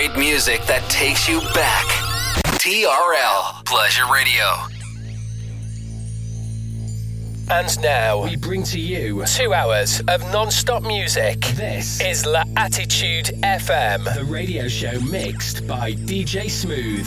great music that takes you back. TRL Pleasure Radio. And now we bring to you two hours of non-stop music. This is La Attitude FM, the radio show mixed by DJ Smooth.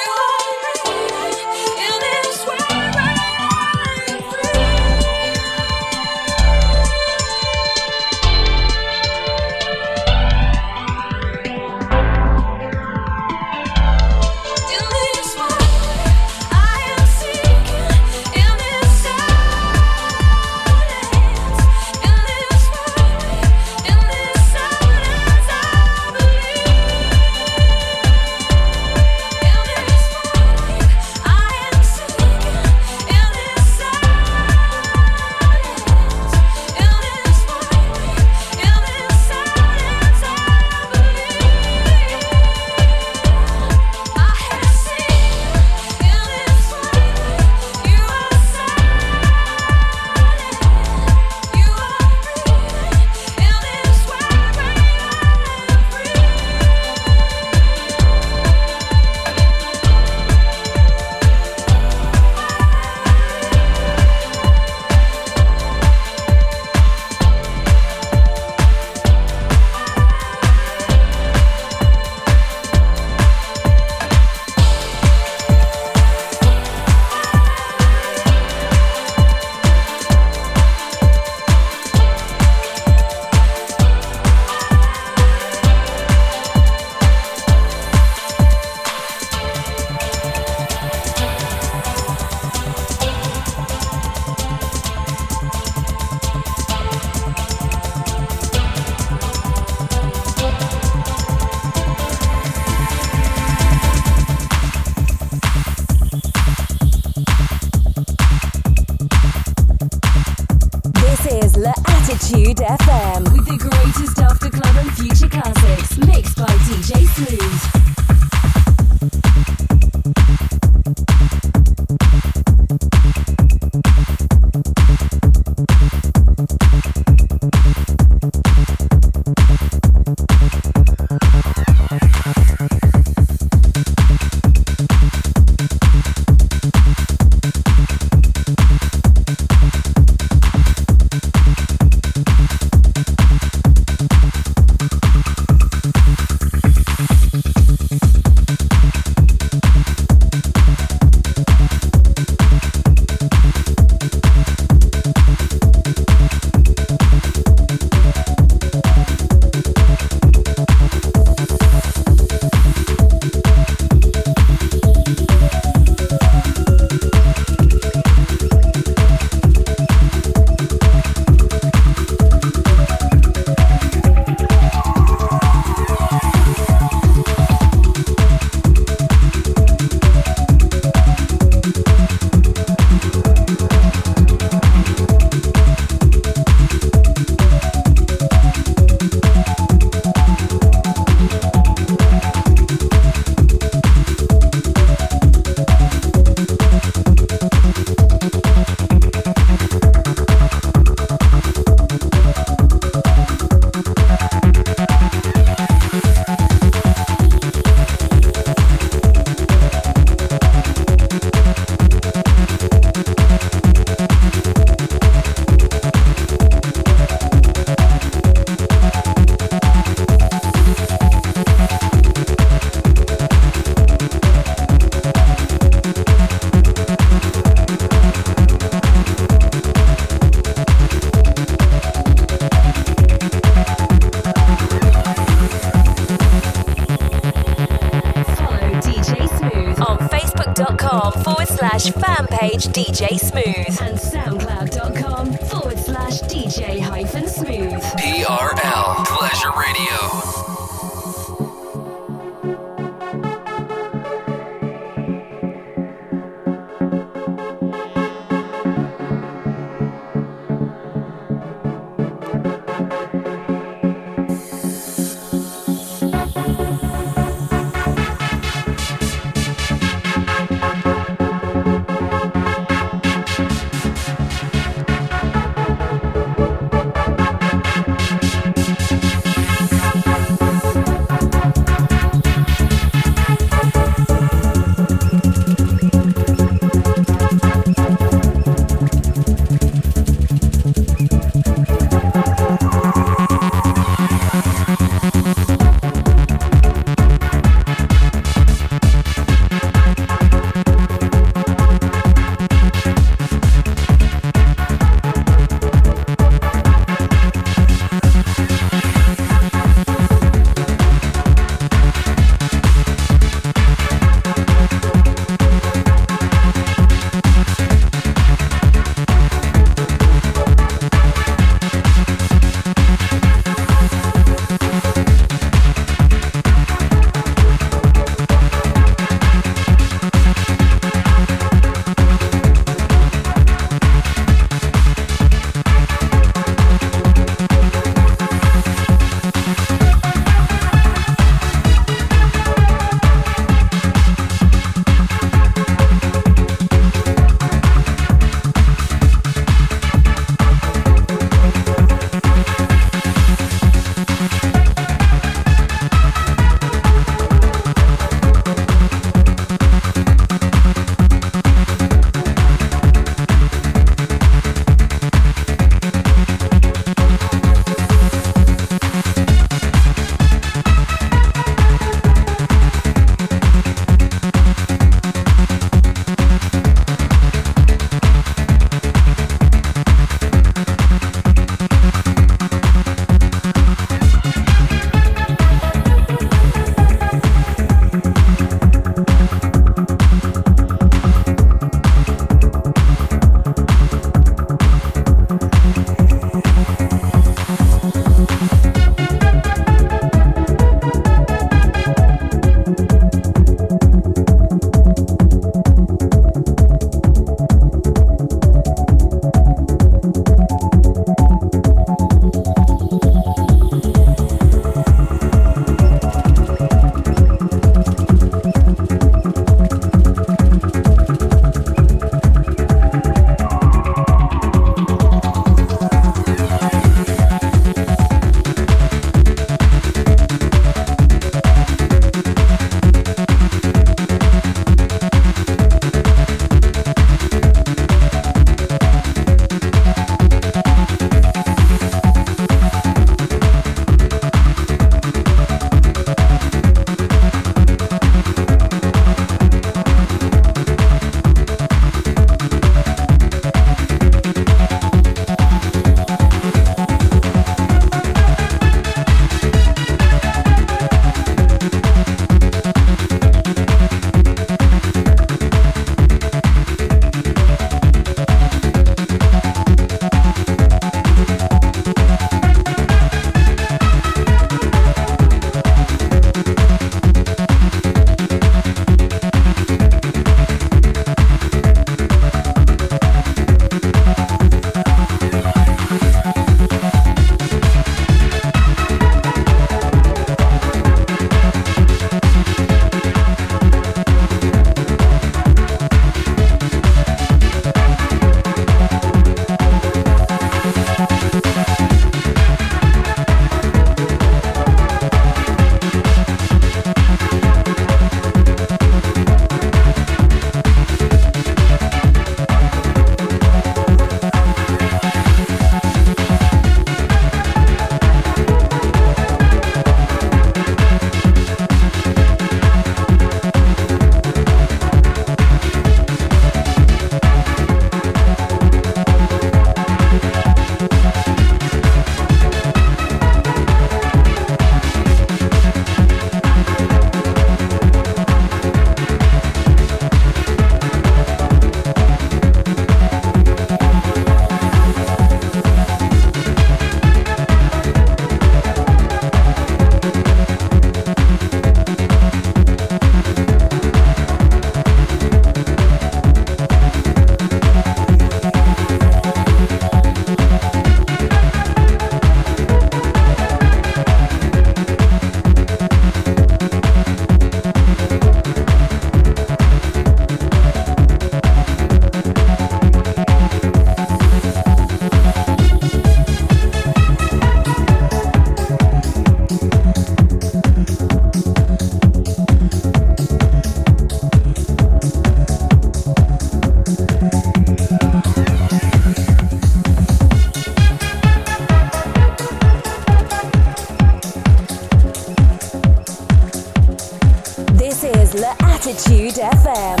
FM.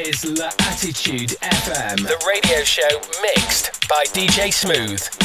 is La Attitude FM, the radio show mixed by DJ Smooth.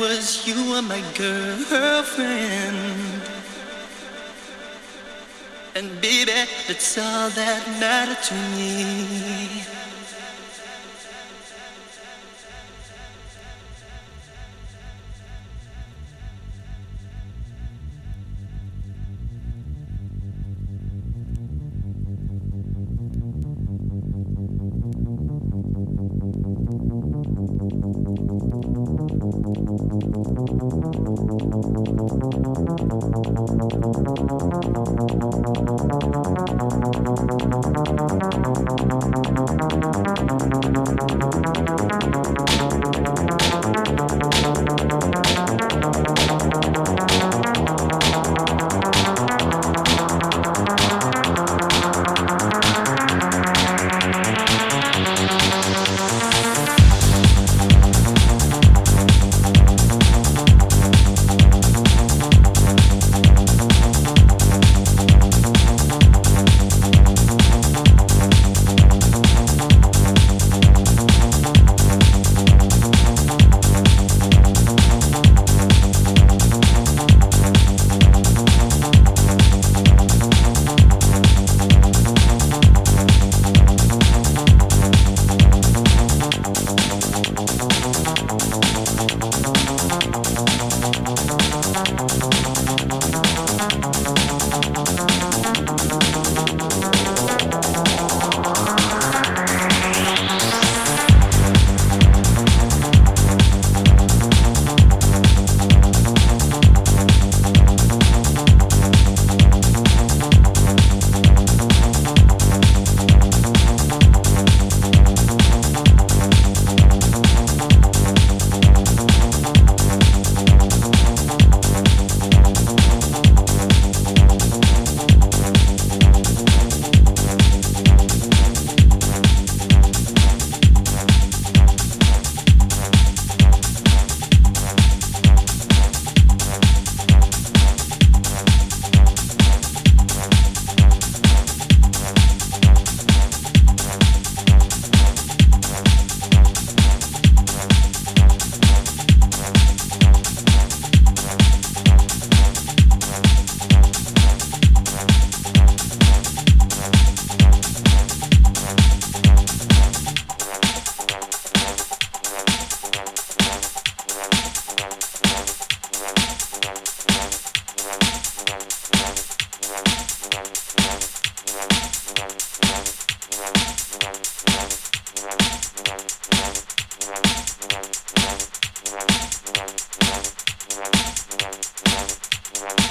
was you were my girlfriend. And baby, that's all that mattered to me.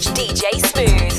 DJ Smooth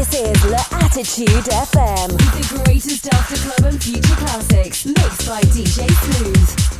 This is La Attitude FM. The greatest after club and future classics, mixed by DJ Smooth.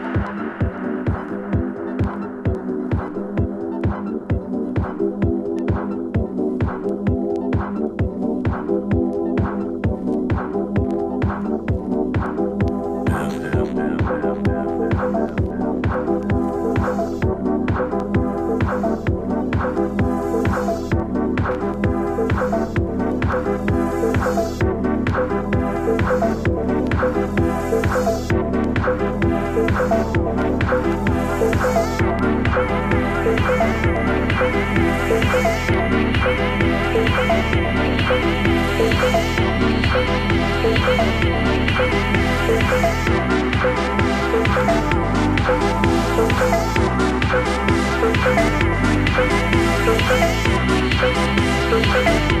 Thank you.